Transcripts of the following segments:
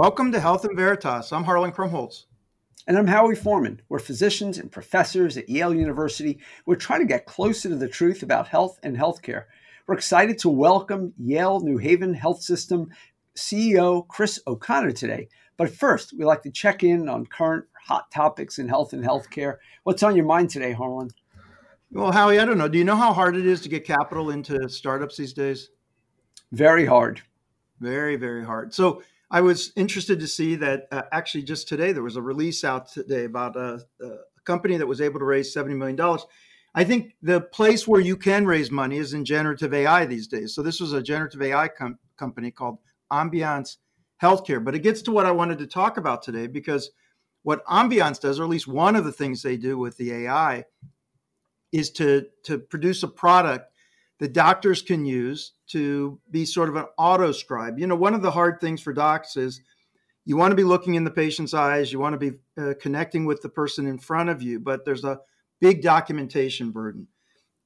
Welcome to Health and Veritas. I'm Harlan Krumholz. And I'm Howie Forman. We're physicians and professors at Yale University. We're trying to get closer to the truth about health and healthcare. We're excited to welcome Yale New Haven Health System CEO Chris O'Connor today. But first, we'd like to check in on current hot topics in health and healthcare. What's on your mind today, Harlan? Well, Howie, I don't know. Do you know how hard it is to get capital into startups these days? Very hard. Very, very hard. So I was interested to see that uh, actually just today there was a release out today about a, a company that was able to raise $70 million. I think the place where you can raise money is in generative AI these days. So this was a generative AI com- company called Ambience Healthcare. But it gets to what I wanted to talk about today because what Ambience does, or at least one of the things they do with the AI, is to to produce a product that doctors can use to be sort of an auto scribe. You know, one of the hard things for docs is you want to be looking in the patient's eyes, you want to be uh, connecting with the person in front of you, but there's a big documentation burden.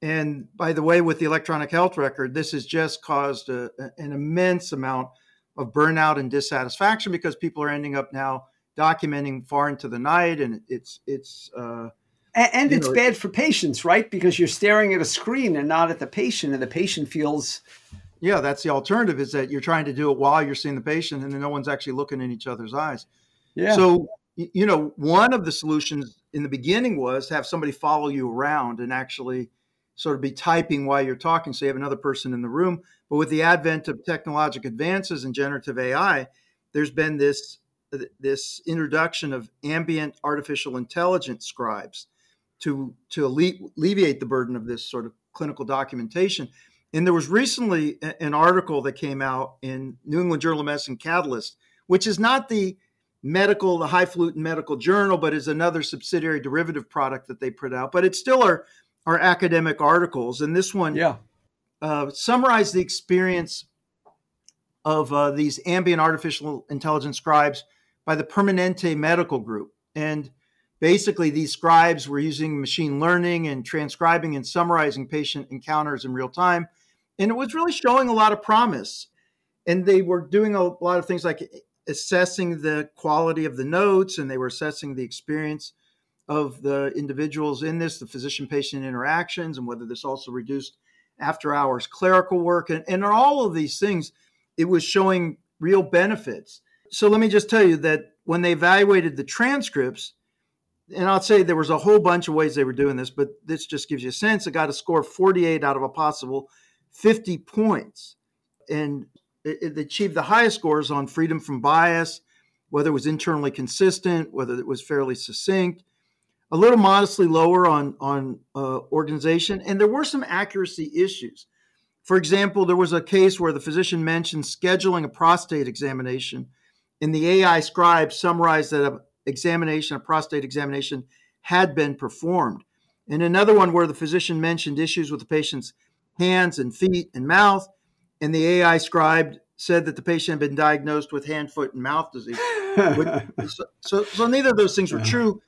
And by the way, with the electronic health record, this has just caused a, an immense amount of burnout and dissatisfaction because people are ending up now documenting far into the night, and it's it's uh, and, and it's know, bad for patients, right? Because you're staring at a screen and not at the patient, and the patient feels. Yeah, that's the alternative is that you're trying to do it while you're seeing the patient and then no one's actually looking in each other's eyes. Yeah. So, you know, one of the solutions in the beginning was to have somebody follow you around and actually sort of be typing while you're talking. So you have another person in the room. But with the advent of technological advances and generative AI, there's been this this introduction of ambient artificial intelligence scribes to to alleviate the burden of this sort of clinical documentation. And there was recently an article that came out in New England Journal of Medicine Catalyst, which is not the medical, the highfalutin medical journal, but is another subsidiary derivative product that they put out. But it's still our our academic articles. And this one yeah. uh, summarized the experience of uh, these ambient artificial intelligence scribes by the Permanente Medical Group. And basically these scribes were using machine learning and transcribing and summarizing patient encounters in real time. And it was really showing a lot of promise. And they were doing a lot of things like assessing the quality of the notes and they were assessing the experience of the individuals in this the physician patient interactions and whether this also reduced after hours clerical work and, and all of these things it was showing real benefits. So let me just tell you that when they evaluated the transcripts and I'll say there was a whole bunch of ways they were doing this, but this just gives you a sense. It got a score of 48 out of a possible 50 points. And it, it achieved the highest scores on freedom from bias, whether it was internally consistent, whether it was fairly succinct, a little modestly lower on, on uh, organization. And there were some accuracy issues. For example, there was a case where the physician mentioned scheduling a prostate examination, and the AI scribe summarized that examination, a prostate examination, had been performed. And another one where the physician mentioned issues with the patient's hands and feet and mouth, and the AI scribe said that the patient had been diagnosed with hand, foot, and mouth disease. so, so, so, neither of those things were true.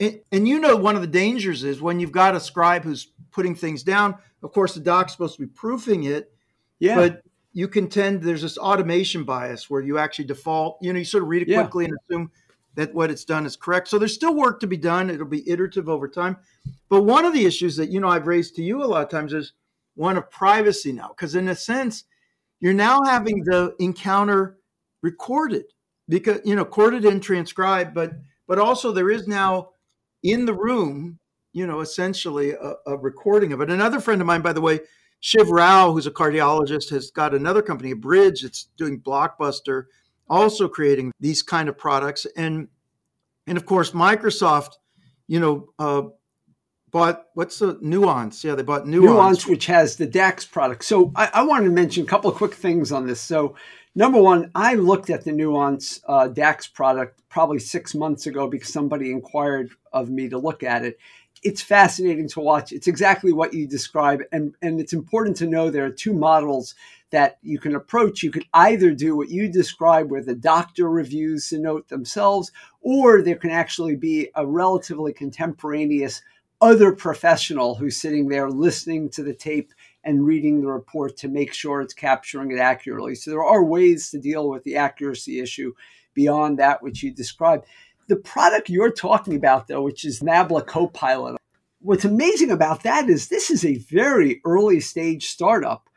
And, and, you know, one of the dangers is when you've got a scribe who's putting things down. Of course, the doc's supposed to be proofing it, yeah. but you contend there's this automation bias where you actually default. You know, you sort of read it quickly yeah. and assume that what it's done is correct. So there's still work to be done. It'll be iterative over time. But one of the issues that you know I've raised to you a lot of times is one of privacy now, because in a sense, you're now having the encounter recorded because you know recorded and transcribed, but but also there is now in the room, you know, essentially a, a recording of it. Another friend of mine, by the way, Shiv Rao, who's a cardiologist, has got another company, Abridge. It's doing blockbuster also creating these kind of products. And and of course, Microsoft, you know, uh, bought what's the Nuance? Yeah, they bought Nuance, Nuance which has the DAX product. So I, I wanted to mention a couple of quick things on this. So number one, I looked at the Nuance uh, DAX product probably six months ago because somebody inquired of me to look at it. It's fascinating to watch. It's exactly what you describe, and and it's important to know there are two models that you can approach. You could either do what you describe, where the doctor reviews the note themselves, or there can actually be a relatively contemporaneous other professional who's sitting there listening to the tape and reading the report to make sure it's capturing it accurately. So there are ways to deal with the accuracy issue beyond that which you described. The product you're talking about, though, which is Nabla Copilot, what's amazing about that is this is a very early stage startup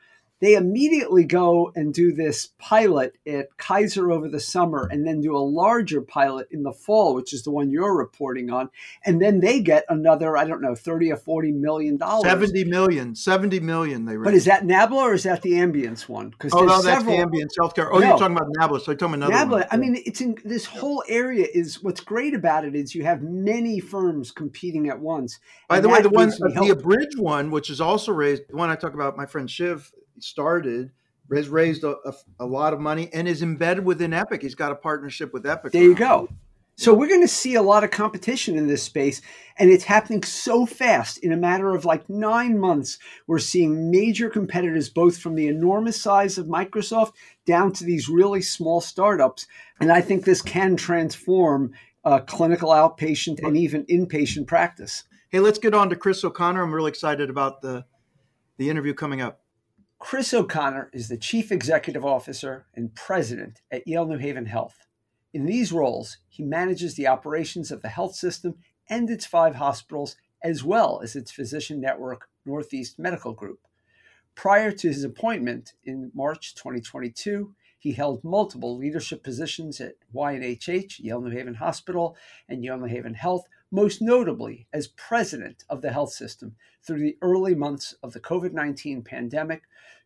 they immediately go and do this pilot at Kaiser over the summer and then do a larger pilot in the fall, which is the one you're reporting on. And then they get another, I don't know, 30 or 40 million dollars. 70 million, 70 million they raised. But is that Nabla or is that the Ambience one? Because oh, no, that's the Ambience healthcare. Oh, no. you're talking about Nabla. So you're talking about another Nabla, one. I mean, it's in this whole area is what's great about it is you have many firms competing at once. By the way, the one, uh, the Abridge one, which is also raised, the one I talk about, my friend Shiv started has raised a, a, a, lot of money and is embedded within Epic. He's got a partnership with Epic. There you go. So we're going to see a lot of competition in this space, and it's happening so fast. In a matter of like nine months, we're seeing major competitors, both from the enormous size of Microsoft down to these really small startups. And I think this can transform uh, clinical outpatient and even inpatient practice. Hey, let's get on to Chris O'Connor. I'm really excited about the the interview coming up. Chris O'Connor is the Chief Executive Officer and President at Yale New Haven Health. In these roles, he manages the operations of the health system and its five hospitals, as well as its physician network, Northeast Medical Group. Prior to his appointment in March 2022, he held multiple leadership positions at YNHH, Yale New Haven Hospital, and Yale New Haven Health, most notably as president of the health system through the early months of the COVID 19 pandemic,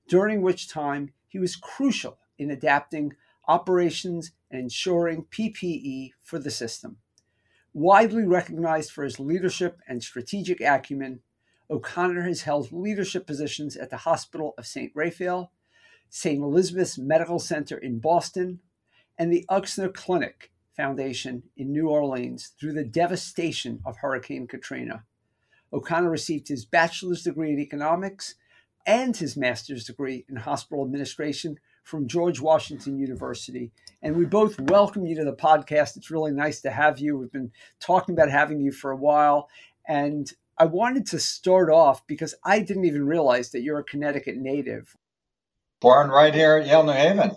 during which time he was crucial in adapting operations and ensuring PPE for the system. Widely recognized for his leadership and strategic acumen, O'Connor has held leadership positions at the Hospital of St. Raphael, St. Elizabeth's Medical Center in Boston, and the Ochsner Clinic Foundation in New Orleans through the devastation of Hurricane Katrina. O'Connor received his bachelor's degree in economics and his master's degree in hospital administration from George Washington University. And we both welcome you to the podcast. It's really nice to have you. We've been talking about having you for a while. And I wanted to start off because I didn't even realize that you're a Connecticut native. Born right here at Yale New Haven.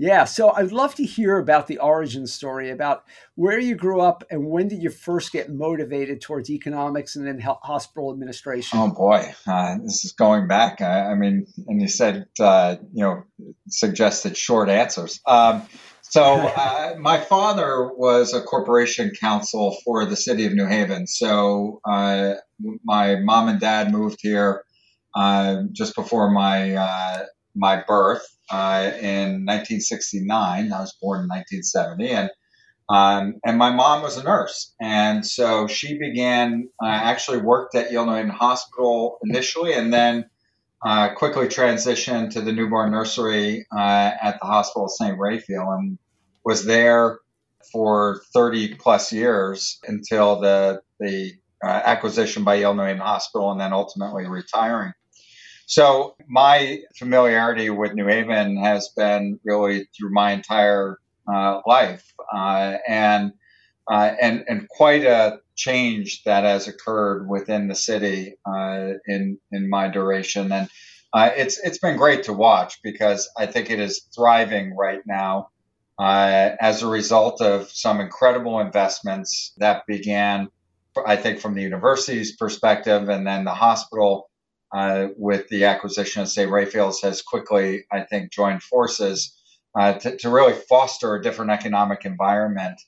Yeah, so I'd love to hear about the origin story, about where you grew up and when did you first get motivated towards economics and then hospital administration. Oh boy, uh, this is going back. I, I, mean, and you said uh, you know suggested short answers. Um, so uh, my father was a corporation counsel for the city of New Haven. So uh, my mom and dad moved here uh, just before my uh, my birth uh, in 1969. I was born in 1970, and um, and my mom was a nurse, and so she began uh, actually worked at Yale New Hospital initially, and then uh, quickly transitioned to the newborn nursery uh, at the Hospital of St. Raphael, and was there for 30 plus years until the the uh, acquisition by Yale New Hospital, and then ultimately retiring. So my familiarity with New Haven has been really through my entire uh, life, uh, and uh, and and quite a change that has occurred within the city uh, in in my duration, and uh, it's it's been great to watch because I think it is thriving right now uh, as a result of some incredible investments that began, I think, from the university's perspective, and then the hospital uh, with the acquisition of St. Raphael's has quickly, I think, joined forces uh, to, to, really foster a different economic environment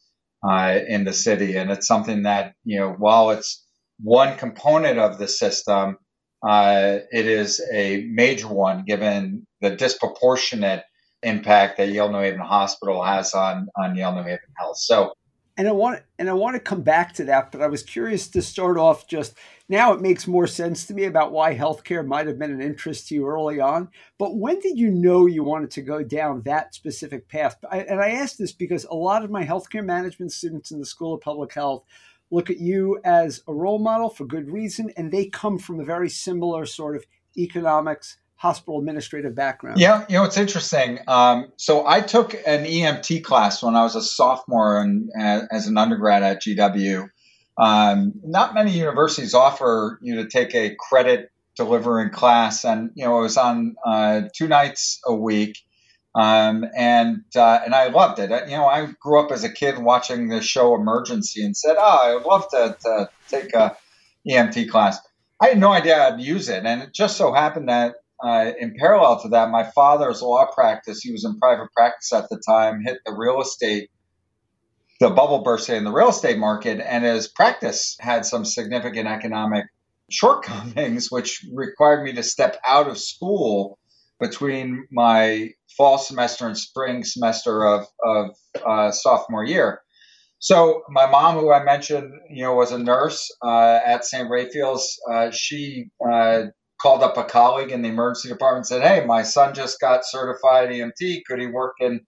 uh, in the city. And it's something that, you know, while it's one component of the system, uh, it is a major one given the disproportionate impact that Yale New Haven Hospital has on, on Yale New Haven Health. So and I want and I want to come back to that, but I was curious to start off just now it makes more sense to me about why healthcare might have been an interest to you early on. But when did you know you wanted to go down that specific path? I, and I ask this because a lot of my healthcare management students in the School of Public Health look at you as a role model for good reason, and they come from a very similar sort of economics hospital administrative background. Yeah, you know, it's interesting. Um, so I took an EMT class when I was a sophomore and as an undergrad at GW. Um, not many universities offer you to take a credit delivering class, and you know it was on uh, two nights a week, um, and uh, and I loved it. You know, I grew up as a kid watching the show Emergency, and said, "Oh, I would love to, to take a EMT class." I had no idea I'd use it, and it just so happened that uh, in parallel to that, my father's law practice, he was in private practice at the time, hit the real estate, the bubble burst in the real estate market, and his practice had some significant economic shortcomings, which required me to step out of school between my fall semester and spring semester of, of uh, sophomore year. So my mom, who I mentioned, you know, was a nurse uh, at St. Raphael's. Uh, she uh, called up a colleague in the emergency department and said, Hey, my son just got certified EMT. Could he work in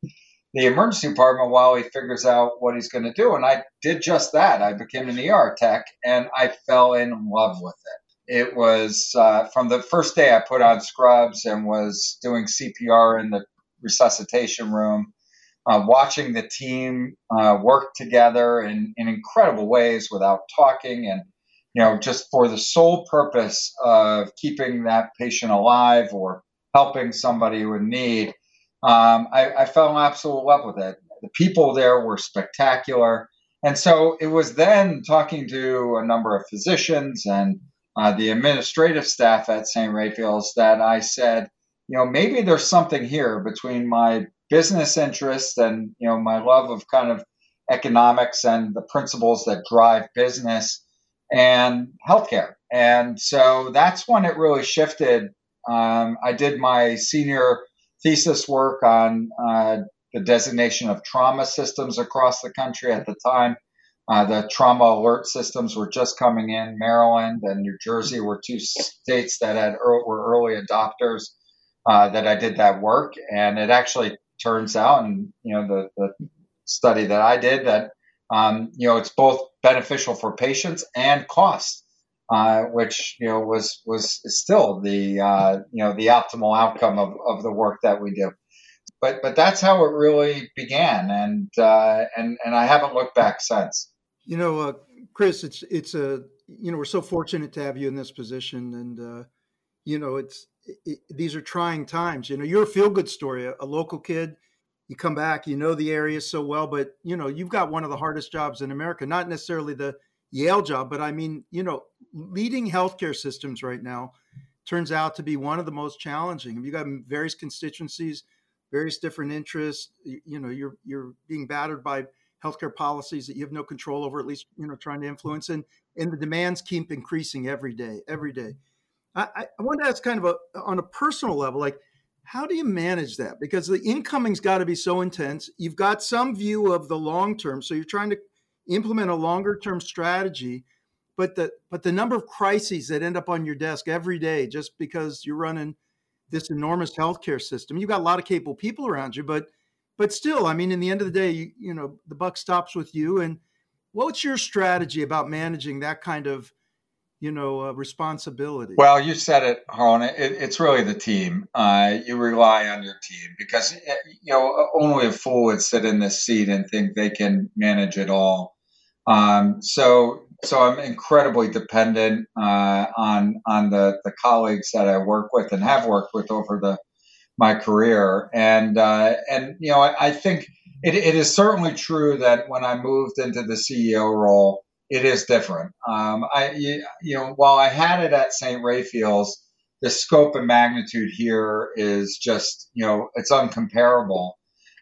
the emergency department while he figures out what he's going to do? And I did just that. I became an ER tech and I fell in love with it. It was uh, from the first day I put on scrubs and was doing CPR in the resuscitation room, uh, watching the team uh, work together in, in incredible ways without talking and you know, just for the sole purpose of keeping that patient alive or helping somebody in need, um, I, I, fell in absolute love with it. The people there were spectacular. And so it was then talking to a number of physicians and uh, the administrative staff at St. Raphael's that I said, you know, maybe there's something here between my business interests and, you know, my love of kind of economics and the principles that drive business and healthcare. And so that's when it really shifted. Um, I did my senior thesis work on uh, the designation of trauma systems across the country at the time. Uh, the trauma alert systems were just coming in. Maryland and New Jersey were two states that had were early adopters. Uh, that I did that work, and it actually turns out, and you know, the, the study that I did that um, you know, it's both beneficial for patients and cost, uh, which you know was was still the uh, you know the optimal outcome of, of the work that we do. But but that's how it really began, and uh, and and I haven't looked back since. You know, uh, Chris, it's it's a you know we're so fortunate to have you in this position, and uh, you know it's it, these are trying times. You know, you're a feel good story, a, a local kid you come back, you know the area so well, but you know, you've got one of the hardest jobs in America, not necessarily the Yale job, but I mean, you know, leading healthcare systems right now turns out to be one of the most challenging. You've got various constituencies, various different interests. You, know, you're you're being battered by healthcare policies that you have no control over, at least you know, trying to influence, and and the demands keep increasing every day, every day. I, I want to ask kind of a on a personal level, like how do you manage that? Because the incoming's got to be so intense. You've got some view of the long term, so you're trying to implement a longer term strategy, but the but the number of crises that end up on your desk every day just because you're running this enormous healthcare system. You've got a lot of capable people around you, but but still, I mean, in the end of the day, you, you know, the buck stops with you. And what's your strategy about managing that kind of you know uh, responsibility. Well you said it harlan. It, it's really the team. Uh, you rely on your team because eh, you know only a fool would sit in this seat and think they can manage it all. Um, so so i'm incredibly dependent uh, on on the the colleagues that i work with and have worked with over the my career. And uh, and you know I, I think it, it is certainly true that when i moved into the ceo role it is different. Um, I, you, know, while I had it at St. Raphael's, the scope and magnitude here is just, you know, it's uncomparable.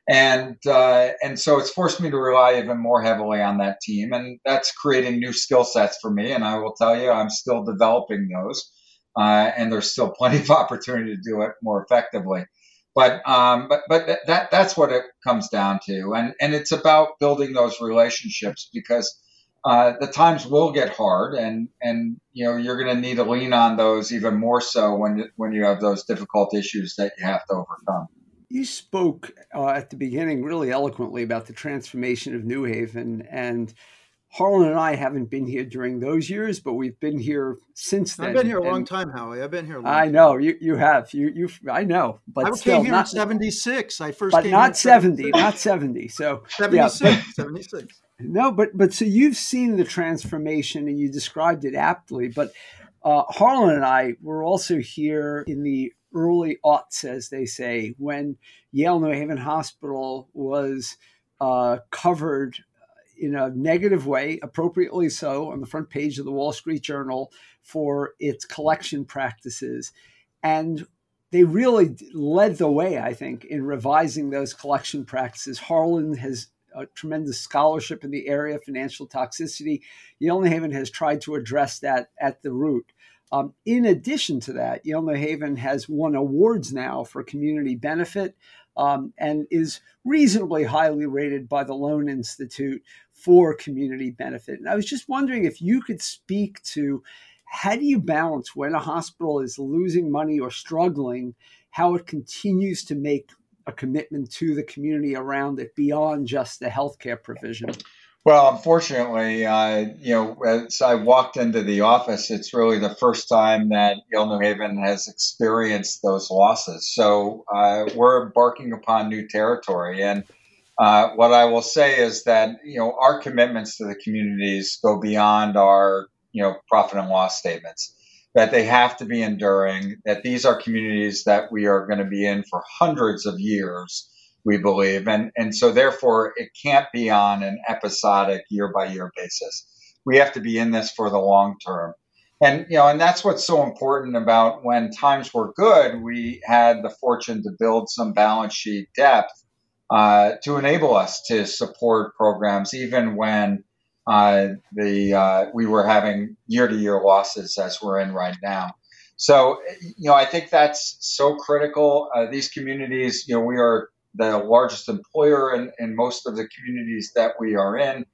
And, uh, and so it's forced me to rely even more heavily on that team. And that's creating new skill sets for me. And I will tell you, I'm still developing those. Uh, and there's still plenty of opportunity to do it more effectively. But, um, but, but that, that's what it comes down to. And, and it's about building those relationships because uh, the times will get hard, and and you know you're going to need to lean on those even more so when when you have those difficult issues that you have to overcome. You spoke uh, at the beginning really eloquently about the transformation of New Haven, and Harlan and I haven't been here during those years, but we've been here since then. I've been here a long time, Howie. I've been here. I know you. You have. You. You. I know. But I still, came here not, in '76. I first. But came not '70. Not '70. So 76. Yeah, 76. No, but but so you've seen the transformation and you described it aptly. But Uh, Harlan and I were also here in the early aughts, as they say, when Yale New Haven Hospital was uh, covered in a negative way, appropriately so, on the front page of the Wall Street Journal for its collection practices. And they really led the way, I think, in revising those collection practices. Harlan has a tremendous scholarship in the area of financial toxicity. Haven has tried to address that at the root. Um, in addition to that, New Haven has won awards now for community benefit um, and is reasonably highly rated by the Lown Institute for community benefit. And I was just wondering if you could speak to how do you balance when a hospital is losing money or struggling, how it continues to make a commitment to the community around it beyond just the healthcare provision? Well, unfortunately, uh, you know, as I walked into the office, it's really the first time that Yale New Haven has experienced those losses. So uh, we're embarking upon new territory. And uh, what I will say is that, you know, our commitments to the communities go beyond our, you know, profit and loss statements, that they have to be enduring, that these are communities that we are going to be in for hundreds of years we believe. And, and so therefore it can't be on an episodic year by year basis. We have to be in this for the long term. And, you know, and that's what's so important about when times were good, we had the fortune to build some balance sheet depth uh, to enable us to support programs even when uh, the uh, we were having year to year losses as we're in right now. So, you know, I think that's so critical. Uh, these communities, you know, we are the largest employer in, in most of the communities that we are in.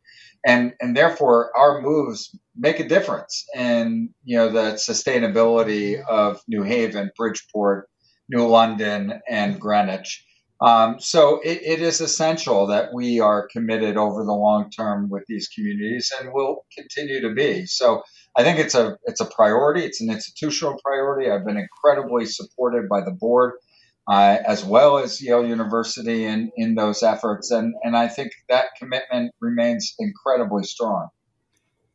And, and therefore our moves make a difference in you know the sustainability of New Haven, Bridgeport, New London, and Greenwich. Um, so it, it is essential that we are committed over the long term with these communities, and will continue to be. So I think it's a it's a priority. It's an institutional priority. I've been incredibly supported by the board uh, as well as Yale University in, in those efforts. And, and I think that commitment remains incredibly strong.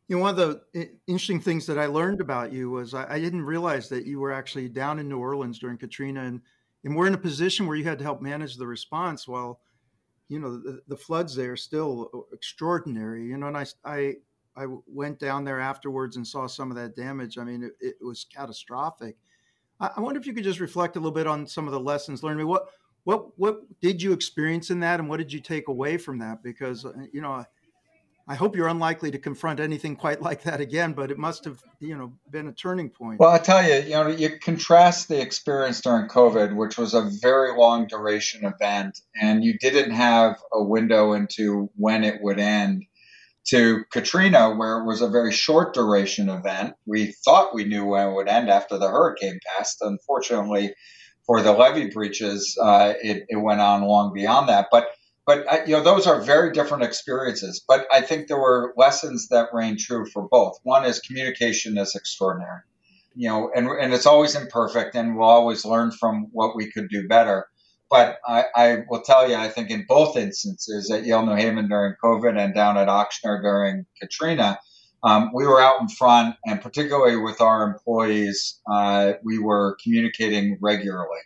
You know, one of the interesting things that I learned about you was I, I didn't realize that you were actually down in New Orleans during Katrina, and, and we're in a position where you had to help manage the response while, you know, the, the floods there are still extraordinary. You know, and I, I, I went down there afterwards and saw some of that damage. I mean, it, it was catastrophic I wonder if you could just reflect a little bit on some of the lessons learned. I mean, what what what did you experience in that, and what did you take away from that? Because uh, you know, I hope you're unlikely to confront anything quite like that again, but it must have you know been a turning point. Well, I tell you, you know, you contrast the experience during COVID, which was a very long duration event, and you didn't have a window into when it would end to Katrina, where it was a very short duration event. We thought we knew when it would end after the hurricane passed. Unfortunately, for the levee breaches, uh, it, it, went on long beyond that. But but you know those are very different experiences. But I think there were lessons that rang true for both. One is communication is extraordinary, you know, and and it's always imperfect, and we'll always learn from what we could do better. But I, I, will tell you, I think in both instances at Yale New Haven during COVID and down at Ochsner during Katrina, um, we were out in front, and particularly with our employees, uh, we were communicating regularly.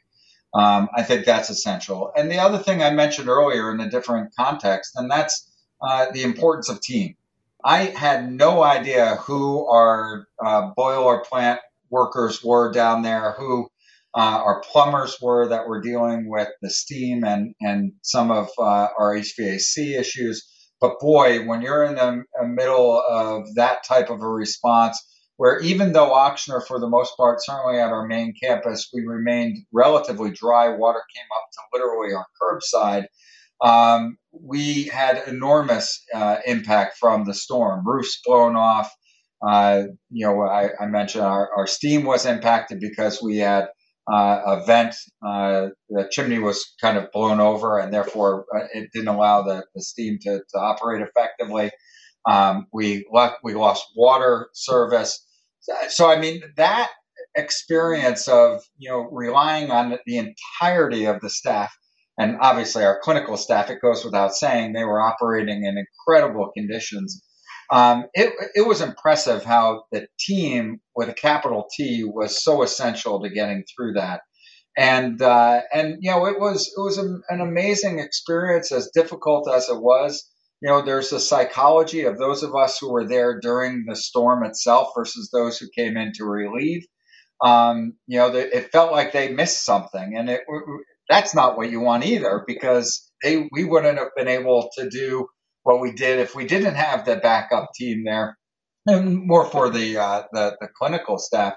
Um, I think that's essential. And the other thing I mentioned earlier in a different context, and that's uh, the importance of team. I had no idea who our uh, boiler plant workers were down there, who uh, our plumbers were that were dealing with the steam and, and some of uh, our HVAC issues. But boy, when you're in the middle of that type of a response, where even though Ochsner, for the most part, certainly at our main campus, we remained relatively dry, water came up to literally our curbside. Um, we had enormous uh, impact from the storm. Roofs blown off. Uh, you know, I, I mentioned our, our, steam was impacted because we had uh, a vent. Uh, the chimney was kind of blown over, and therefore uh, it didn't allow the, the steam to, to operate effectively. Um, we left, we lost water service. So I mean that experience of you know relying on the entirety of the staff and obviously our clinical staff. It goes without saying they were operating in incredible conditions. um, it, it was impressive how the team with a capital T was so essential to getting through that. And uh, and you know it was it was an amazing experience as difficult as it was. You know there's the psychology of those of us who were there during the storm itself versus those who came in to relieve. Um, you know it felt like they missed something, and it that's not what you want either because they we wouldn't have been able to do what we did if we didn't have the backup team there, and more for the uh, the, the clinical staff.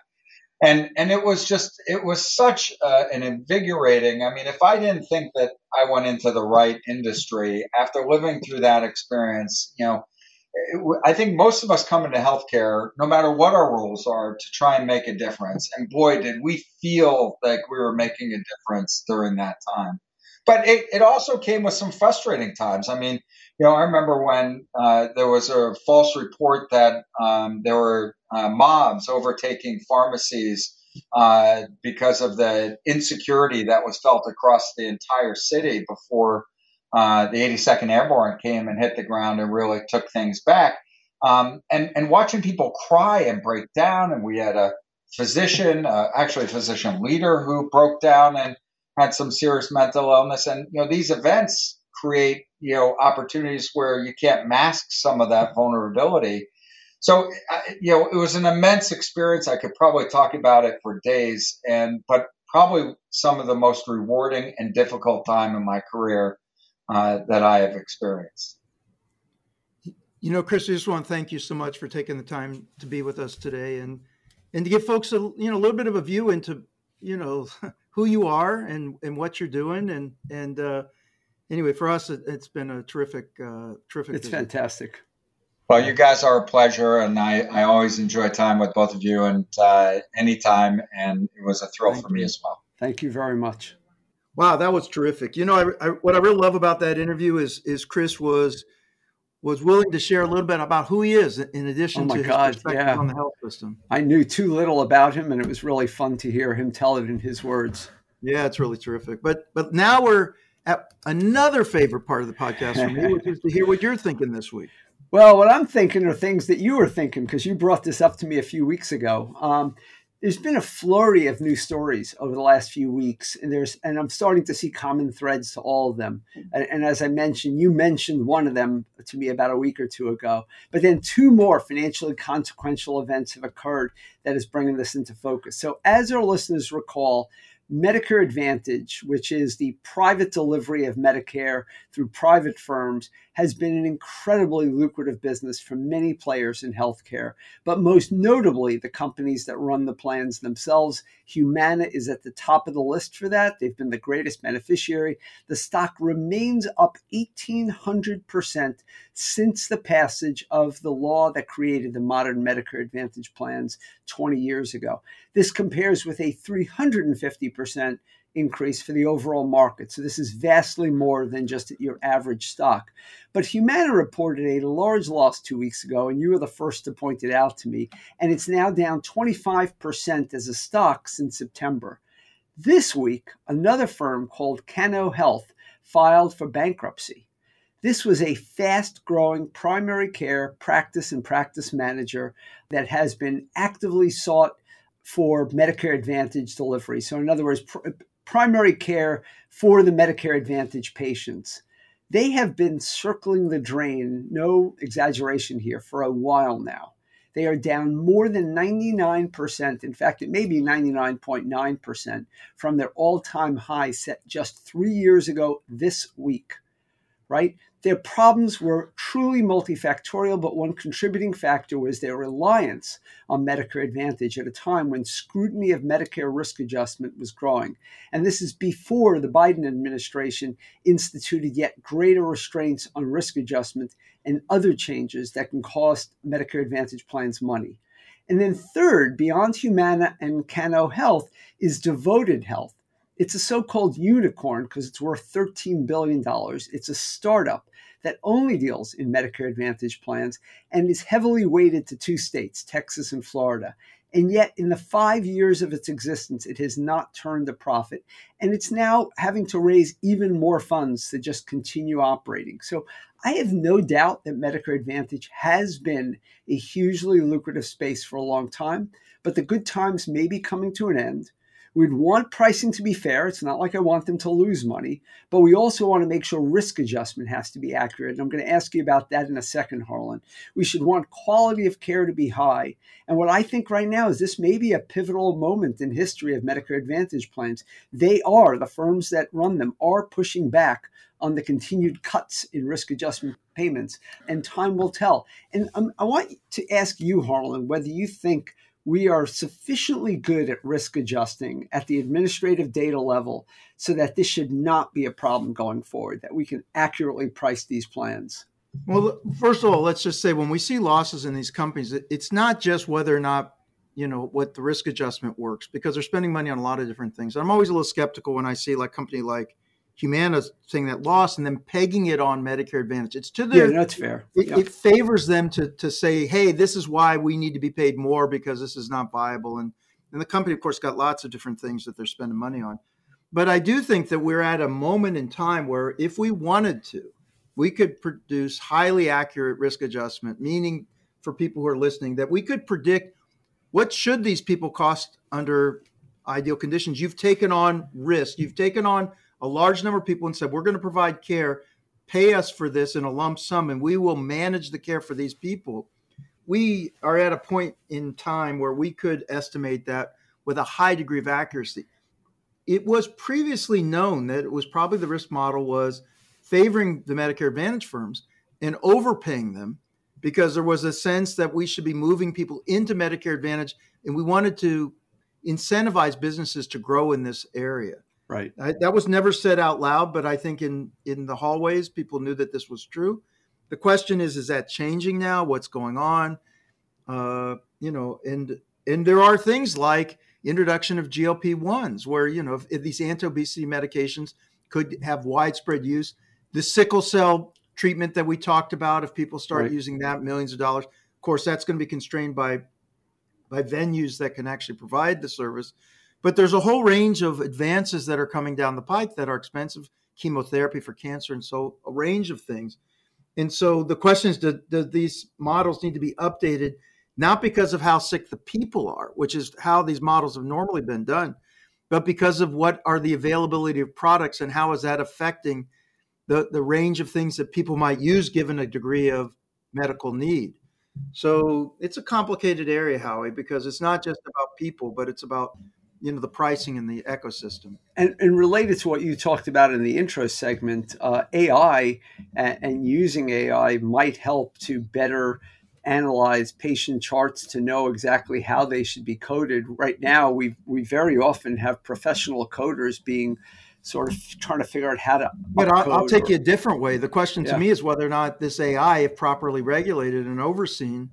And and it was just it was such uh, an invigorating. I mean, if I didn't think that I went into the right industry after living through that experience, you know. I think most of us come into healthcare, no matter what our roles are, to try and make a difference. And boy, did we feel like we were making a difference during that time. But it, it also came with some frustrating times. I mean, you know, I remember when uh, there was a false report that um, there were uh, mobs overtaking pharmacies uh, because of the insecurity that was felt across the entire city before uh, the 82nd Airborne came and hit the ground and really took things back. Um, and and watching people cry and break down, and we had a physician, uh, actually a physician leader, who broke down and had some serious mental illness. And you know, these events create you know opportunities where you can't mask some of that vulnerability. So you know it was an immense experience. I could probably talk about it for days, and but probably some of the most rewarding and difficult time in my career uh, that I have experienced. You know, Chris, I just want to thank you so much for taking the time to be with us today and and to give folks a you know a little bit of a view into you know who you are and and what you're doing and and uh, anyway, for us, it, has been a terrific, uh, terrific. It's visit. fantastic. Well, you guys are a pleasure, and I, I always enjoy time with both of you, and uh, anytime, and it was a thrill Thank for me as well. Thank you very much. Wow, that was terrific. You know, I, I, what I really love about that interview is is Chris was was willing to share a little bit about who he is, in addition oh to God, his perspective yeah. on the health system. I knew too little about him, and it was really fun to hear him tell it in his words. Yeah, it's really terrific. But but now we're another favorite part of the podcast for me, which is to hear what you're thinking this week. Well, what I'm thinking are things that you were thinking because you brought this up to me a few weeks ago. Um, there's been a flurry of new stories over the last few weeks, and there's and I'm starting to see common threads to all of them. And, and, as I mentioned, you mentioned one of them to me about a week or two ago. But then two more financially consequential events have occurred that is bringing this into focus. So, as our listeners recall, Medicare Advantage, which is the private delivery of Medicare through private firms, has been an incredibly lucrative business for many players in healthcare, but most notably the companies that run the plans themselves. Humana is at the top of the list for that. They've been the greatest beneficiary. The stock remains up 1,800% since the passage of the law that created the modern Medicare Advantage plans 20 years ago. This compares with a 350% increase for the overall market. So this is vastly more than just your average stock. But Humana reported a large loss two weeks ago, and you were the first to point it out to me. And it's now down 25% as a stock since September. This week, another firm called Cano Health filed for bankruptcy. This was a fast growing primary care practice and practice manager that has been actively sought for Medicare Advantage delivery. So, in other words, pr- primary care for the Medicare Advantage patients. They have been circling the drain, no exaggeration here, for a while now. They are down more than 99%. In fact, it may be 99.9% from their all time high set just three years ago this week, right? Their problems were truly multifactorial, but one contributing factor was their reliance on Medicare Advantage at a time when scrutiny of Medicare risk adjustment was growing. And this is before the Biden administration instituted yet greater restraints on risk adjustment and other changes that can cost Medicare Advantage plans money. And then, third, beyond Humana and Cano Health, is Devoted Health it's a so called unicorn because it's worth $13 billion. It's a startup that only deals in Medicare Advantage plans and is heavily weighted to two states, Texas and Florida. And yet, in the five years of its existence, it has not turned a profit. And it's now having to raise even more funds to just continue operating. So I have no doubt that Medicare Advantage has been a hugely lucrative space for a long time, but the good times may be coming to an end. We'd want pricing to be fair. It's not like I want them to lose money, but we also want to make sure risk adjustment has to be accurate. And I'm going to ask you about that in a second, Harlan. We should want quality of care to be high. And what I think right now is this may be a pivotal moment in history of Medicare Advantage plans. They are, the firms that run them are pushing back on the continued cuts in risk adjustment payments, and time will tell. And um, I want to ask you, Harlan, whether you think we are sufficiently good at risk adjusting at the administrative data level so that this should not be a problem going forward, that we can accurately price these plans? Well, first of all, let's just say when we see losses in these companies, it's not just whether or not you know what the risk adjustment works because they're spending money on a lot of different things. I'm always a little skeptical when I see like company like Humana saying that loss and then pegging it on Medicare Advantage. It's to their yeah, that's fair. It, it, favors them to to say, hey, this is why we need to be paid more because this is not viable. And and the company, of course, got lots of different things that they're spending money on. But I do think that we're at a moment in time where if we wanted to, we could produce highly accurate risk adjustment, meaning for people who are listening, that we could predict what should these people cost under ideal conditions. You've taken on risk, you've taken on a large number of people and said, We're going to provide care, pay us for this in a lump sum, and we will manage the care for these people. We are at a point in time where we could estimate that with a high degree of accuracy. It was previously known that it was probably the risk model was favoring the Medicare Advantage firms and overpaying them because there was a sense that we should be moving people into Medicare Advantage and we wanted to incentivize businesses to grow in this area. Right. I, that was never said out loud, but I think in in the hallways, people knew that this was true. The question is, is that changing now? What's going on? Uh, you know, and and there are things like introduction of GLP ones, where you know if, if these anti-obesity medications could have widespread use. The sickle cell treatment that we talked about, if people start right. using that, millions of dollars. Of course, that's going to be constrained by by venues that can actually provide the service. But there's a whole range of advances that are coming down the pike that are expensive chemotherapy for cancer and so a range of things. And so the question is do, do these models need to be updated, not because of how sick the people are, which is how these models have normally been done, but because of what are the availability of products and how is that affecting the, the range of things that people might use given a degree of medical need. So it's a complicated area, Howie, because it's not just about people, but it's about you know the pricing and the ecosystem. And, and related to what you talked about in the intro segment uh, ai and, and, using ai might help to better analyze patient charts to know exactly how they should be coded. Right now we we very often have professional coders being sort of trying to figure out how to but I'll, I'll, take or, you a different way. The question to yeah. me is whether or not this ai if properly regulated and overseen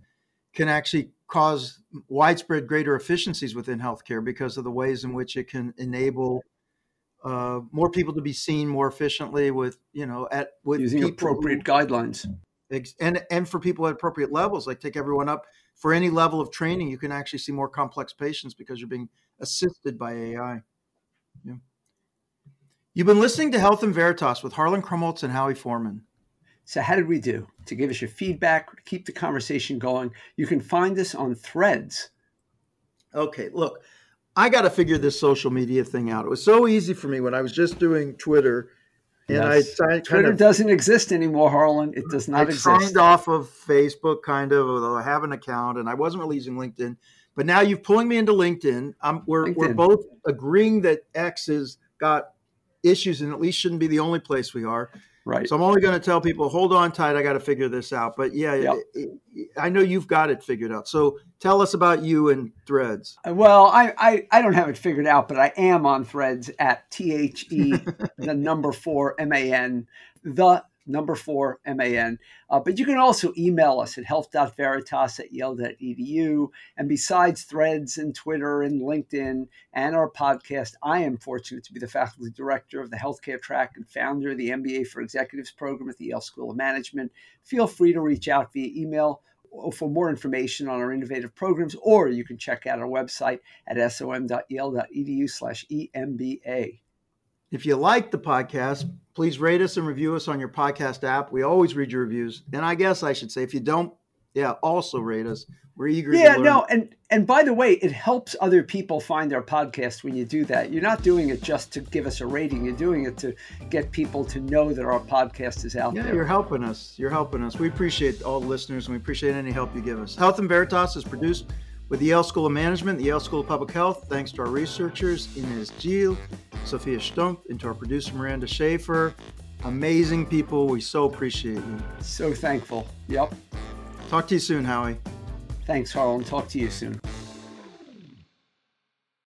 can actually cause widespread greater efficiencies within healthcare because of the ways in which it can enable uh, more people to be seen more efficiently with you know at with using appropriate who, guidelines. And and for people at appropriate levels like take everyone up. For any level of training you can actually see more complex patients because you're being assisted by ai yeah. you've been listening to health and veritas with harlan krumholz and howie forman so, how did we do? To give us your feedback, to keep the conversation going, you can find us on threads. Okay, look, I got to figure this social media thing out. It was so easy for me when I was just doing Twitter. And yes. I, I Twitter of, doesn't exist anymore, Harlan. It does not I exist. I signed off of Facebook, kind of, although I have an account, and I wasn't really using LinkedIn. But now you're pulling me into LinkedIn. I'm, we're, LinkedIn. we're both agreeing that X has got issues and at least shouldn't be the only place we are. Right. So I'm only going to tell people, hold on tight. I got to figure this out. But yeah, yep. it, it, I know you've got it figured out. So tell us about you and Threads. Uh, well, I, I, I don't have it figured out, but I am on Threads at T H E, the number four M A N, the number four MAN. Uh, but you can also email us at health.veritas at yale.edu. And besides threads and Twitter and LinkedIn and our podcast, I am fortunate to be the faculty director of the healthcare track and founder of the MBA for Executives program at the Yale School of Management. Feel free to reach out via email for more information on our innovative programs, or you can check out our website at som.yale.edu slash EMBA. If you like the podcast, please rate us and review us on your podcast app. We always read your reviews. And I guess I should say, if you don't, yeah, also rate us. We're eager. To Yeah, no, and and by the way, it helps other people find our podcast when you do that. You're not doing it just to give us a rating. You're doing it to get people to know that our podcast is out yeah, there. You're helping us. You're helping us. We appreciate all the listeners, and we appreciate any help you give us. Health and Veritas is produced with the Yale School of Management, the Yale School of Public Health. Thanks to our researchers Inez Gil, Sophia Stumpf, and to our producer Miranda Schaefer. Amazing people. We so appreciate you. So thankful. Yep. Talk to you soon, Howie. Thanks, Harlan. Talk to you soon.